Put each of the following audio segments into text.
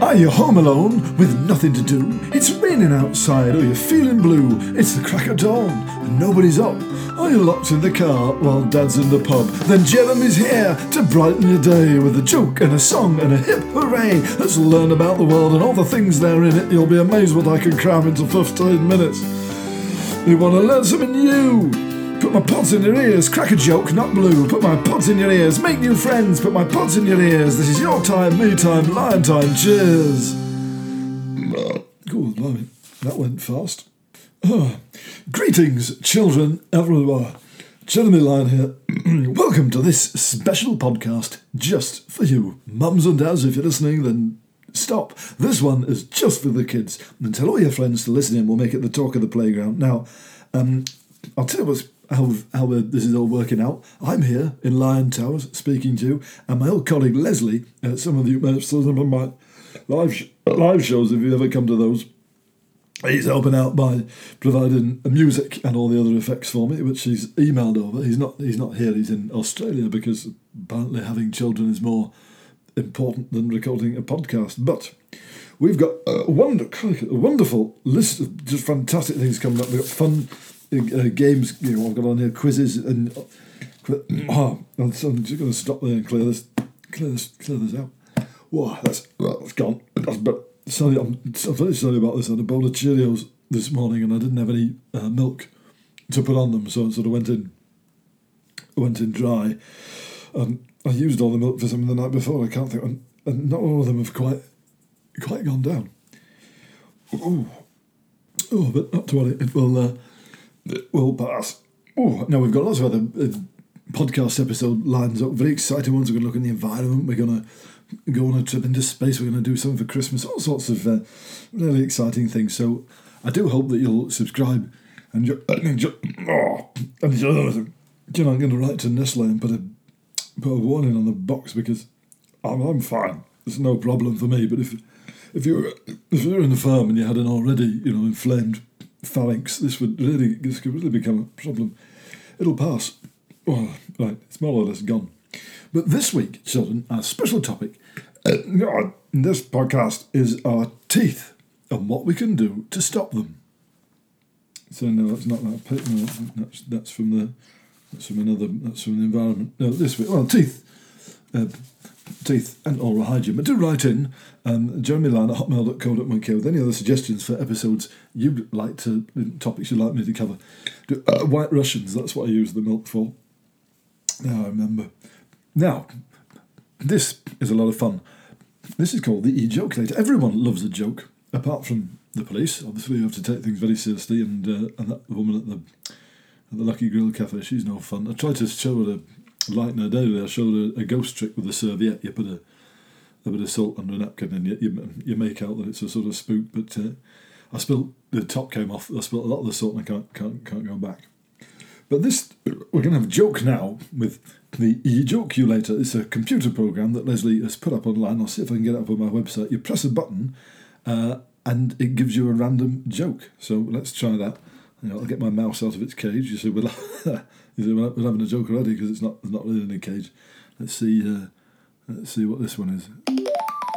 Are you home alone with nothing to do? It's raining outside, or you're feeling blue. It's the crack of dawn, and nobody's up. Are you locked in the car while dad's in the pub? Then Jeremy's here to brighten your day with a joke and a song and a hip hooray. Let's learn about the world and all the things that are in it. You'll be amazed what I can cram into 15 minutes. You want to learn something new? Put my pods in your ears, crack a joke, not blue. Put my pods in your ears, make new friends. Put my pods in your ears. This is your time, me time, lion time. Cheers. Cool, blimey. That went fast. Ah. Greetings, children everywhere. Jeremy Lion here. Welcome to this special podcast just for you. Mums and dads, if you're listening, then stop. This one is just for the kids. And tell all your friends to listen in. We'll make it the talk of the playground. Now, um, I'll tell you what's how how uh, this is all working out. I'm here in Lion Towers speaking to you, and my old colleague Leslie. Uh, some of you may have seen them on my live live shows if you ever come to those. He's helping out by providing music and all the other effects for me, which he's emailed over. He's not he's not here. He's in Australia because apparently having children is more important than recording a podcast. But we've got a, wonder, a wonderful list of just fantastic things coming up. We've got fun uh, games. You know, I've got on here quizzes and. Oh, I'm just going to stop there and clear this, clear this, clear this out. Wow, that's that's gone. That's, but sorry, I'm, I'm very sorry about this. I had a bowl of Cheerios this morning and I didn't have any uh, milk to put on them, so I sort of went in, went in dry, and I used all the milk for some the night before. I can't think, and, and not all of them have quite, quite gone down. Oh, oh, but not to worry, it will. Uh, will pass. Oh, now we've got lots of other uh, podcast episode lines up. Very exciting ones. We're going to look at the environment. We're going to go on a trip into space. We're going to do something for Christmas. All sorts of uh, really exciting things. So I do hope that you'll subscribe and you and you oh, and you know I'm going to write to Nestle and put a put a warning on the box because I'm, I'm fine. It's no problem for me. But if if you're if you're in the farm and you had an already you know inflamed phalanx, this would really this could really become a problem. It'll pass. Well, right, it's more or less gone. But this week, children, our special topic uh, in this podcast is our teeth and what we can do to stop them. So no, that's not that. No, that's that's from the that's from another. That's from the environment. No, this week. Well, teeth. Uh, teeth and oral hygiene. But do write in um, jeremyline at hotmail.co.uk with any other suggestions for episodes you'd like to, topics you'd like me to cover. Do, uh, White Russians, that's what I use the milk for. Now I remember. Now, this is a lot of fun. This is called the e-joke later. Everyone loves a joke, apart from the police. Obviously, you have to take things very seriously, and uh, and that woman at the at the Lucky Grill Cafe, she's no fun. I tried to show her a lighten her day. I showed her a ghost trick with a serviette. You put a, a bit of salt under a napkin and you, you, you make out that it's a sort of spook. But uh, I spilled, the top came off. I spilled a lot of the salt and I can't, can't, can't go back. But this, we're going to have a joke now with the eJokulator. It's a computer program that Leslie has put up online. I'll see if I can get it up on my website. You press a button uh, and it gives you a random joke. So let's try that. You know, I'll get my mouse out of its cage. You see, we'll, see, we're having a joke already because it's not it's not really in a cage. Let's see. Uh, let's see what this one is.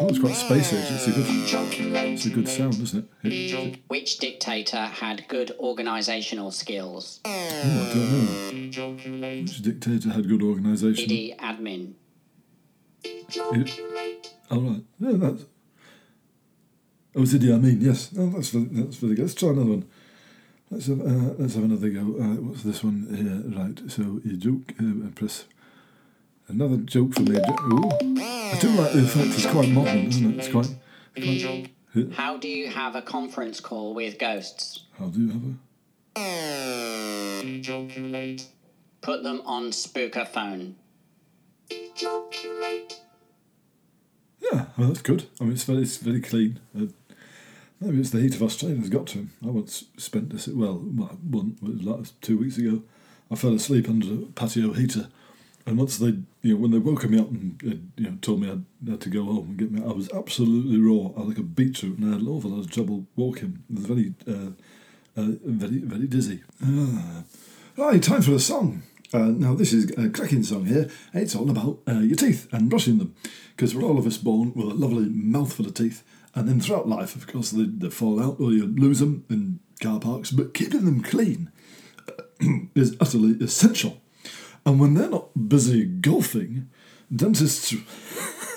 Oh, it's quite space age. It's a good, it's a good sound, isn't it? Which dictator had good organisational skills? Oh, I don't know. Which dictator had good organisation? Idi Admin. Oh, right. Yeah, that's. Oh, it's Idi Amin, yes. Oh, that's, very, that's very good. Let's try another one. Let's have, uh, let's have another go. Uh, what's this one here? Right, so you joke, uh, press another joke from me. Ooh, I do like the effect. It's quite modern, isn't it? It's quite. quite How do you have a conference call with ghosts? How do you have a? Put them on speakerphone. Yeah, well, that's good. I mean, it's very, it's very clean. Uh, maybe it's the heat of Australia has got to him. I once spent this, well, one, was like two weeks ago. I fell asleep under a patio heater. And once they, you know, when they woke me up and uh, you know told me I had to go home and get me, I was absolutely raw. I was like a beetroot, and I had awful lot of trouble walking. It was very, uh, uh, very, very dizzy. Ah. Right, time for a song. Uh, now, this is a cracking song here. It's all about uh, your teeth and brushing them. Because we're all of us born with a lovely mouthful of teeth. And then throughout life, of course, they, they fall out or you lose them in car parks. But keeping them clean is utterly essential. And when they're not busy golfing, dentists.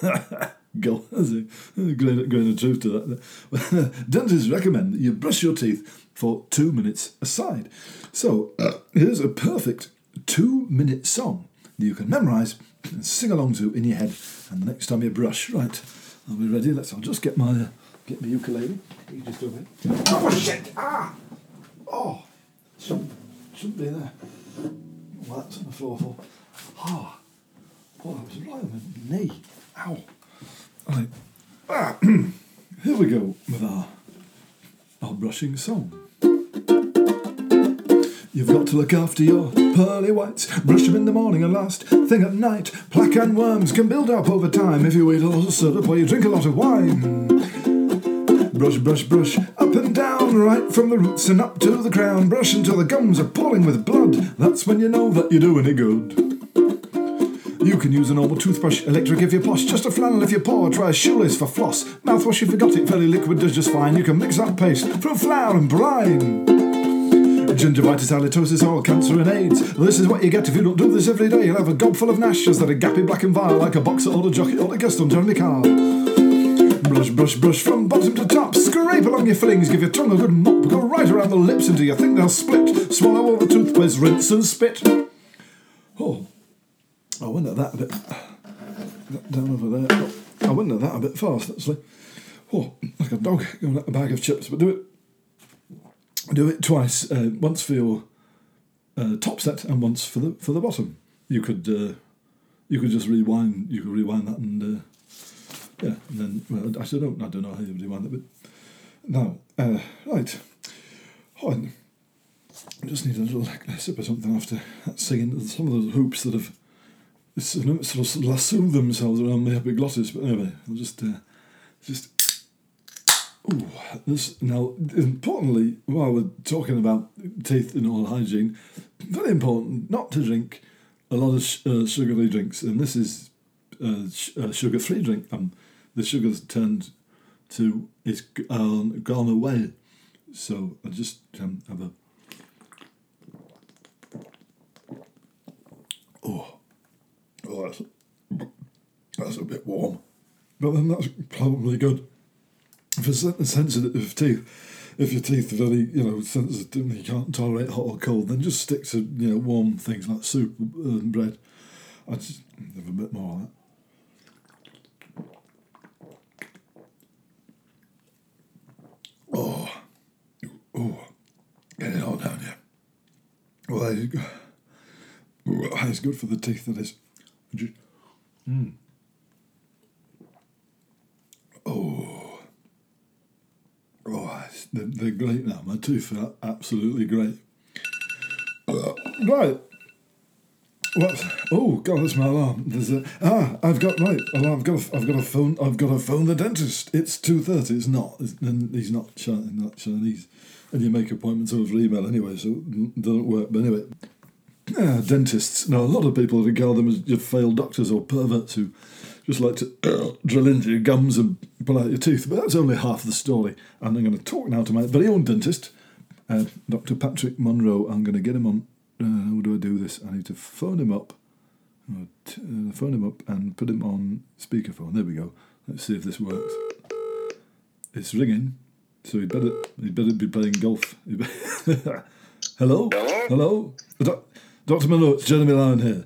Go, a grain, of truth to that. Dentists recommend that you brush your teeth for two minutes aside. So here's a perfect two minute song that you can memorize and sing along to in your head. And the next time you brush, right, I'll be ready. Let's. I'll just get my uh, get my ukulele. You just over here. Oh shit! Ah! Oh, shouldn't, shouldn't be there. Well, that's on the floor for. Ah! Oh, that was right on my knee. Ow! Right. Ah, here we go with our our brushing song. You've got to look after your pearly whites. Brush them in the morning and last thing at night. Plaque and worms can build up over time if you eat a lot of syrup or you drink a lot of wine. Brush, brush, brush, up and down, right from the roots and up to the crown. Brush until the gums are pouring with blood. That's when you know that you're doing it good. You can use a normal toothbrush, electric if you're posh, just a flannel if you're poor, try a shoelace for floss. Mouthwash if you got it, fairly liquid does just fine. You can mix up paste from flour and brine. Gingivitis, halitosis, oral cancer and AIDS. This is what you get if you don't do this every day. You'll have a gob full of gnashes that are gappy, black and vile, like a boxer or a jockey or a guest on Jeremy Kyle. Brush, brush, brush from bottom to top. Scrape along your fillings, give your tongue a good mop. Go right around the lips until you think they'll split. Swallow all the toothpaste, rinse and spit. Oh, I went at that a bit. Down over there. I went at that a bit fast, actually. Oh, like a dog going at a bag of chips. But do it. Do it twice. Uh, once for your uh, top set and once for the for the bottom. You could uh, you could just rewind. You could rewind that and uh, yeah, and then well, I don't I don't know how you rewind it, but now uh, right. Oh, I just need a little sip or something after that singing. Some of those hoops that have sort of lassoed themselves around my epiglottis. But anyway, I'll just uh, just. Ooh, this now importantly, while we're talking about teeth and oral hygiene, very important not to drink a lot of sh- uh, sugary drinks, and this is a sh- a sugar-free drink. Um, the sugar's turned to it's um, gone away, so I just um, have a. Oh, oh, that's that's a bit warm, but then that's probably good for sensitive teeth, if your teeth are very, you know, sensitive and you can't tolerate hot or cold, then just stick to, you know, warm things like soup and bread. I just have a bit more of that. Oh, oh, get it all down here. Well, there you go. It's good for the teeth, that is. Mm. Oh. They're, they're great now. My teeth are absolutely great. Right. What? Oh God, that's my alarm. There's a ah. I've got right. Well, I've got. A, I've got a phone. I've got to phone the dentist. It's two thirty. It's not. And he's not Chi- not Chinese. And you make appointments over email anyway, so it doesn't work. But anyway, ah, dentists. Now a lot of people regard them as failed doctors or perverts who just like to drill into your gums and pull out your teeth. But that's only half the story. And I'm going to talk now to my very own dentist, uh, Dr. Patrick Monroe. I'm going to get him on. Uh, how do I do this? I need to phone him up. Uh, uh, phone him up and put him on speakerphone. There we go. Let's see if this works. It's ringing, so he'd better he'd better be playing golf. Hello. Hello? Hello. Doc- Dr. Monroe, it's Jeremy Lion here.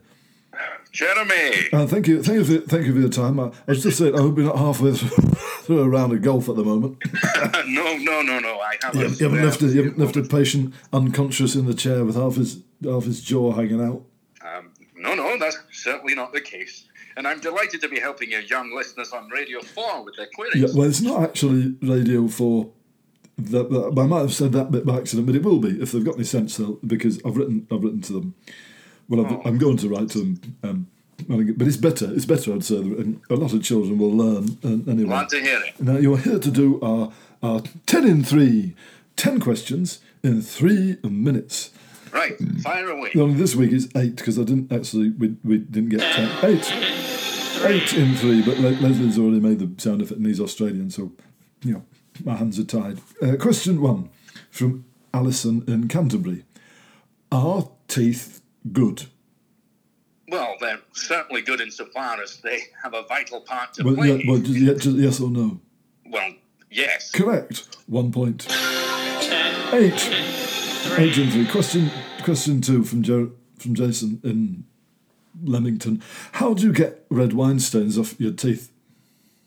Jeremy. Uh, thank you, thank you, for, thank you for your time. I, I was just saying, I hope you're not halfway through a round of golf at the moment. no, no, no, no. I haven't. haven't, you haven't left a, you haven't left a patient unconscious in the chair with half his half his jaw hanging out. Um, no, no, that's certainly not the case. And I'm delighted to be helping your young listeners on Radio 4 with their queries. Yeah, well, it's not actually Radio Four. That, that, I might have said that bit by accident, but it will be if they've got any sense. Though, because I've written, I've written to them. Well, I've, Oh. I'm going to write to them. Um, but it's better. It's better, I'd say. A lot of children will learn uh, anyway. Glad to hear it. Now, you're here to do our, our 10 in 3, 10 questions in three minutes. Right, fire away. Well, this week is eight because I didn't actually we, we didn't get ten. Eight, eight in three. But Le- Leslie's already made the sound effect, and he's Australian, so you know my hands are tied. Uh, question one from Alison in Canterbury: Are teeth good? Well, they're certainly good insofar as they have a vital part to Well, play. yeah, well, just, yeah, just yes or no. Well, yes. Correct. One point. Eight. Eight in three. Question question two from Joe from Jason in Leamington. How do you get red wine stains off your teeth?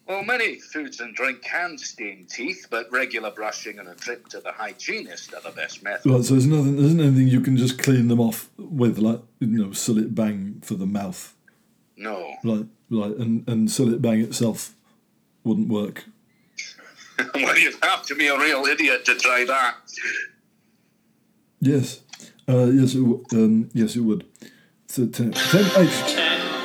Well, many foods and drink can stain teeth, but regular brushing and a trip to the hygienist are the best method. Right, so there's nothing there isn't anything you can just clean them off with like you know, Cillit Bang for the mouth. No. Right, right, and, and Cillit Bang itself wouldn't work. well, you'd have to be a real idiot to try that. Yes. Uh, yes, it w- um, yes, it would. So ten, ten, eight.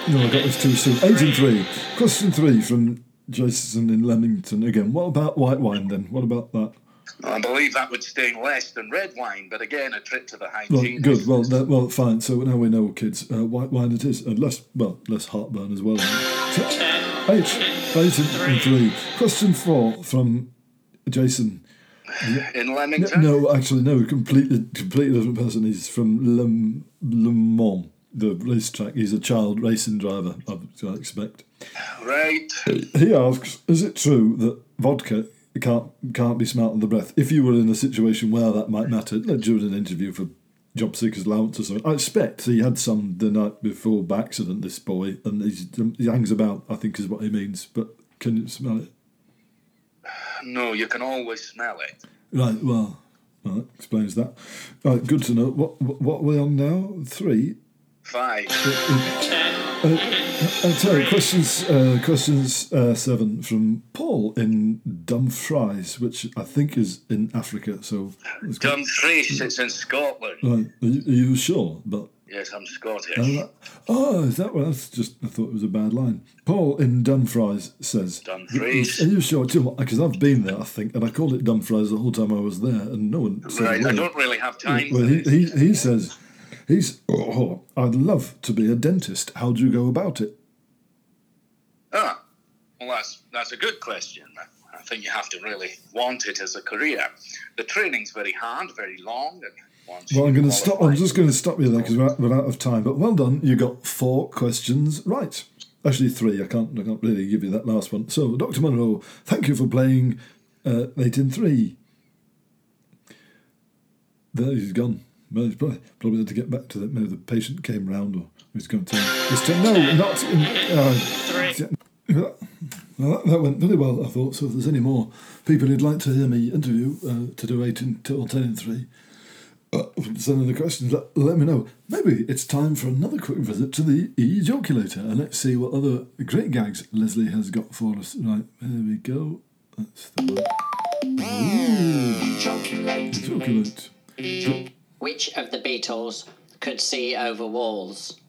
No, I got this too soon. Eight and three. Question three from Jason in Leamington again. What about white wine then? What about that? I believe that would stain less than red wine, but again, a trip to the Well, good. Well, that, well, fine. So now we know, kids. Uh, white wine it is, and less well, less heartburn as well. T- Eight, eight and, and three. Question four from Jason. In Leamington? No, actually, no. Completely, completely different person. He's from Le, Le Mans, the racetrack. He's a child racing driver. I I expect. Right. He asks, "Is it true that vodka can't can't be smelt on the breath? If you were in a situation where that might matter, like during an interview for job seekers allowance or something, I expect he had some the night before by accident. This boy, and he's, he hangs about. I think is what he means. But can you smell it? No, you can always smell it. Right. Well, well that explains that. Right. Good to know. What what, what are we on now? Three. Five. Uh, I tell you, questions, uh, questions uh, seven from Paul in Dumfries, which I think is in Africa. So. Dumfries, it's in Scotland. right, are you, are you sure? But Yes, I'm Scottish. uh, oh, is that well? That's just I thought it was a bad line. Paul in Dumfries says, Dumfries. Are you sure? Too? Because I've been there, I think, and I called it Dumfries the whole time I was there, and no one said Right, I don't really have time Well, for he, he, he says, he's, oh, I'd love to be a dentist. How do you go about it? Ah, well, that's that's a good question. I think you have to really want it as a career. The training's very hard, very long, and Well, I'm going to stop. I'm just going to stop you there because we're, out- we're out of time. But well done. You got four questions right. Actually, three. I can't. I can't really give you that last one. So, Dr. Monroe, thank you for playing uh, eight in three. There, he's gone. Well, he's probably probably had to get back to that. Maybe the patient came round, or he's going to. It's to no, not. In, uh, well, that, that went very well, I thought. So, if there's any more people who'd like to hear me interview uh, to do eight in, or ten and three, uh, send in the questions, let, let me know. Maybe it's time for another quick visit to the ejaculator and let's see what other great gags Leslie has got for us. Right, here we go. That's the one. Ooh, ejaculate. Which of the Beatles could see over walls?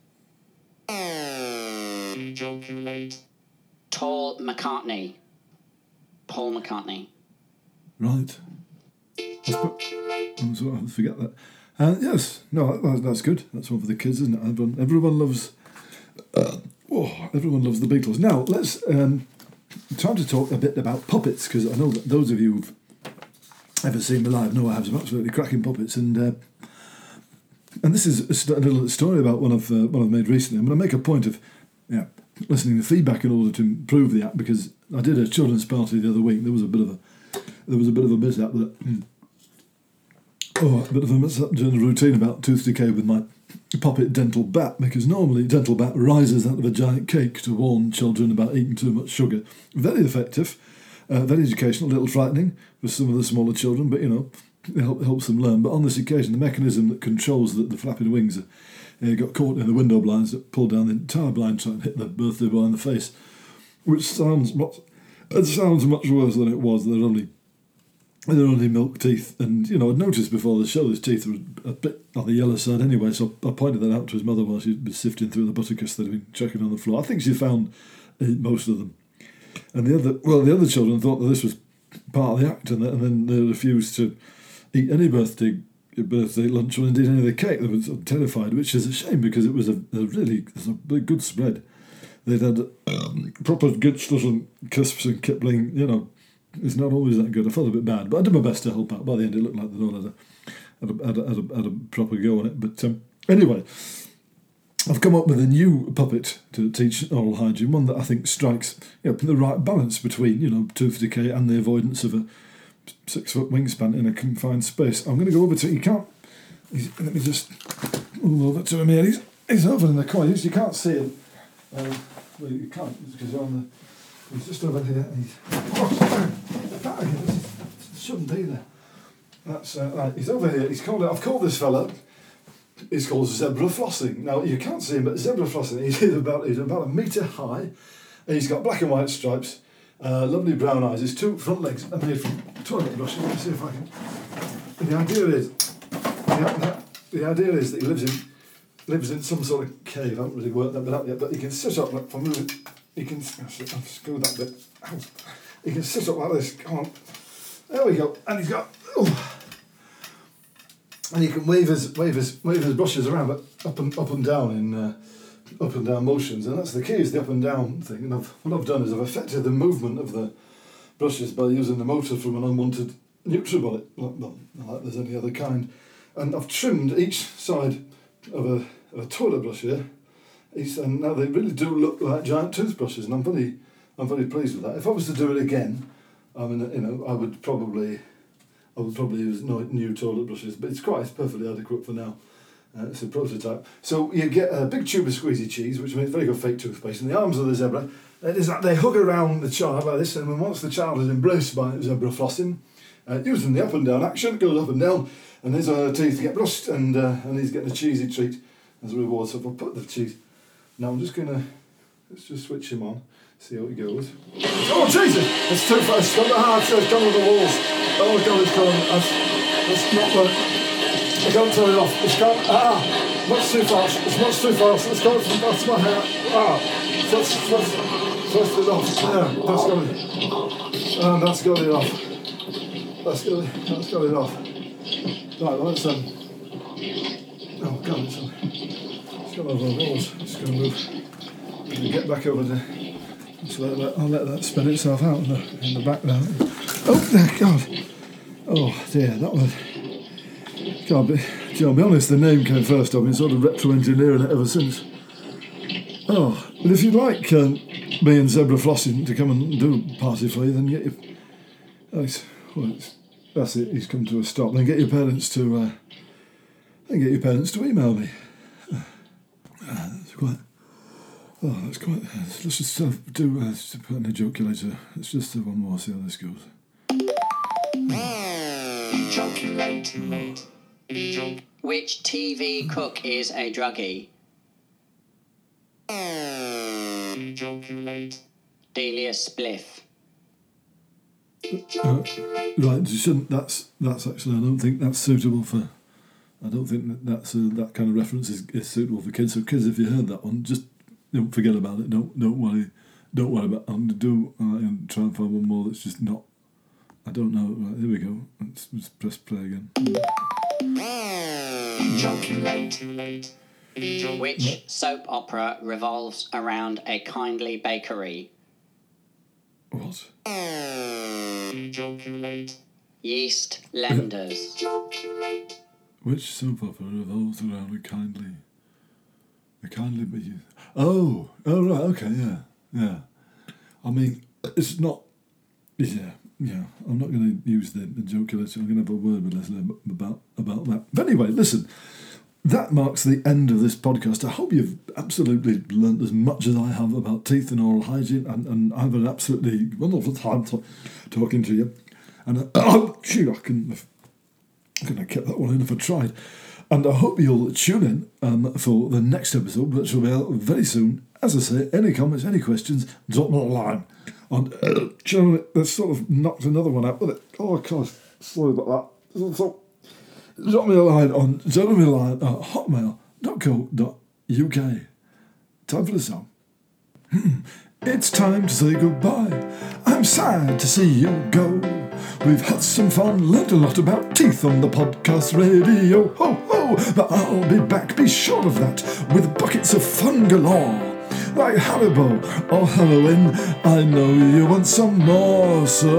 Tall McCartney. Paul McCartney. Right. I'm forget that. And yes, no, that, that's good. That's one for the kids, isn't it? Everyone, everyone loves. Uh, oh, everyone loves the Beatles. Now let's um, try to talk a bit about puppets because I know that those of you who've ever seen me live know I have some absolutely cracking puppets, and uh, and this is a, little story about one I've uh, one I've made recently. I'm going to make a point of yeah listening to feedback in order to improve the app because I did a children's party the other week. There was a bit of a there was a bit of a mishap that. hmm, Oh, a bit of a mishap during the routine about tooth decay with my puppet dental bat because normally dental bat rises out of a giant cake to warn children about eating too much sugar. Very effective, uh, very educational, a little frightening for some of the smaller children, but you know, help, helps them learn. But on this occasion, the mechanism that controls the, the flapping wings uh, got caught in the window blinds that pulled down the entire blind trying to hit the birthday boy in the face, which sounds much, it sounds much worse than it was. They're only they're only milk teeth, and you know I'd noticed before the show his teeth were a bit on the yellow side anyway. So I pointed that out to his mother while she was sifting through the buttercups that had been checking on the floor. I think she found uh, most of them, and the other well, the other children thought that this was part of the act, and, and then they refused to eat any birthday birthday lunch or indeed any of the cake. They were terrified, which is a shame because it was a, a really a good spread. They'd had um, proper Gutschluss and crisps and Kipling, you know, it's not always that good. I felt a bit bad, but I did my best to help out. By the end, it looked like they'd all had a, had a, had a, had a, had a proper go on it. But um, anyway, I've come up with a new puppet to teach oral hygiene, one that I think strikes you know, the right balance between, you know, tooth decay and the avoidance of a six foot wingspan in a confined space. I'm going to go over to you can't. Let me just move over to him here. He's, he's over in the corner. You can't see him. Um, well, you can't because you're on the. He's just over here. He's. Oh, shouldn't be there. That's uh, right. He's over here. He's called. I've called this fella. He's called zebra flossing. Now you can't see him, but zebra flossing. He's about. He's about a metre high. And he's got black and white stripes. Uh, lovely brown eyes. His two front legs are made from toilet brush. Let me see if I can. And the idea is, the, the idea is that he lives in lives in some sort of cave. I haven't really worked that bit out yet, but he can sit up like for moving. He can I'll screw that bit. Ow. He can sit up like this. Come on. There we go. And he's got. Oh. And he can wave his wave his wave his brushes around, but up and up and down in uh, up and down motions, and that's the key is the up and down thing. And I've, what I've done is I've affected the movement of the brushes by using the motor from an unwanted NutriBullet, well, like there's any other kind. And I've trimmed each side of a, of a toilet brush here. Each, and now they really do look like giant toothbrushes, and I'm very, I'm very pleased with that. If I was to do it again, I mean, you know, I would probably, I would probably use new toilet brushes, but it's quite, it's perfectly adequate for now. Uh, it's a prototype. So you get a big tube of squeezy cheese, which makes very good fake toothpaste, and the arms of the zebra. It is that they hug around the child like this, and once the child is embraced by zebra flossing, uh, using the up and down action, goes up and down, and his uh, teeth get brushed, and uh, and he's getting a cheesy treat as a reward. So if I put the cheese, now I'm just gonna let's just switch him on, see how it goes. Oh Jesus! It's too fast. It's the heart. It's gone with the walls. Oh God, it's gone. That's, that's not the. I can't turn it off. It's gone. Ah, much too fast. It's much too fast. It's gone from that's my hair. Ah, that's that's that's it off. There, that's got it. Ah, that's got it off. That's got it. That's got it off. Right, let's um. Oh God, it's, um, it's gone over the walls. It's going to move. Let me get back over there. Just let that, I'll let that spin itself out in the, in the back now. Oh, God. Oh, dear, that was. God, be, I'll be honest, the name came first. I've been sort of retro engineering it ever since. Oh, but if you'd like um, me and Zebra Flossing to come and do a party for you, then get your. Oh, it's, well, it's, that's it, he's come to a stop. Then get your parents to. Uh, then get your parents to email me. Uh, that's quite. Oh, that's quite. Let's just uh, do. Uh, just put in a joculator. Let's just do one more. See how this goes. Which TV cook is a druggie? Delia Spliff. Uh, right, you shouldn't. That's that's actually. I don't think that's suitable for. I don't think that that's uh, that kind of reference is, is suitable for kids. So kids, if you heard that one, just don't forget about it. Don't don't worry. Don't worry about. I'm gonna do uh, and try and find one more that's just not. I don't know. Right, here we go. Let's, let's press play again. Which soap opera revolves around a kindly bakery? What? Yeast Lenders. Which soap opera revolves around a kindly, a kindly but you. Oh, oh right, okay, yeah, yeah. I mean, it's not. Yeah, yeah. I'm not going to use the, the jocular. I'm going to have a word with Leslie about about that. But anyway, listen. That marks the end of this podcast. I hope you've absolutely learnt as much as I have about teeth and oral hygiene, and, and I've had an absolutely wonderful time to, talking to you. And uh, oh, I couldn't have I could have kept that one in if I tried. And I hope you'll tune in um, for the next episode, which will be out very soon. As I say, any comments, any questions, drop me a line. And uh, know, that's sort of knocked another one out with it. Oh, God, sorry about that. So, drop me a line on a line at hotmail.co.uk. Time for the song. It's time to say goodbye. I'm sad to see you go. We've had some fun, learned a lot about teeth on the podcast radio. Ho ho! But I'll be back, be sure of that, with buckets of fun galore. Like Haribo or oh, Halloween, I know you want some more, so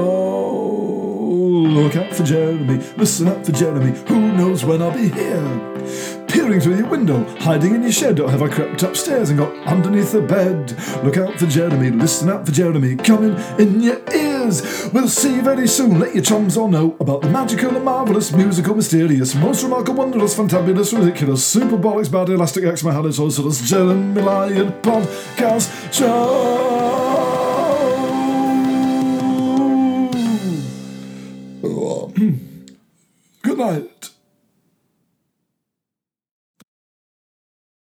look out for Jeremy, listen out for Jeremy, who knows when I'll be here. Peering through your window, hiding in your shed, or have I crept upstairs and got underneath the bed? Look out for Jeremy, listen out for Jeremy, coming in your We'll see you very soon. Let your chums all know about the magical and marvelous, musical, mysterious, most remarkable, wondrous, fantabulous, ridiculous, super bad, elastic, X, my Harris, Osiris, Jeremy Lion podcast show. Good night.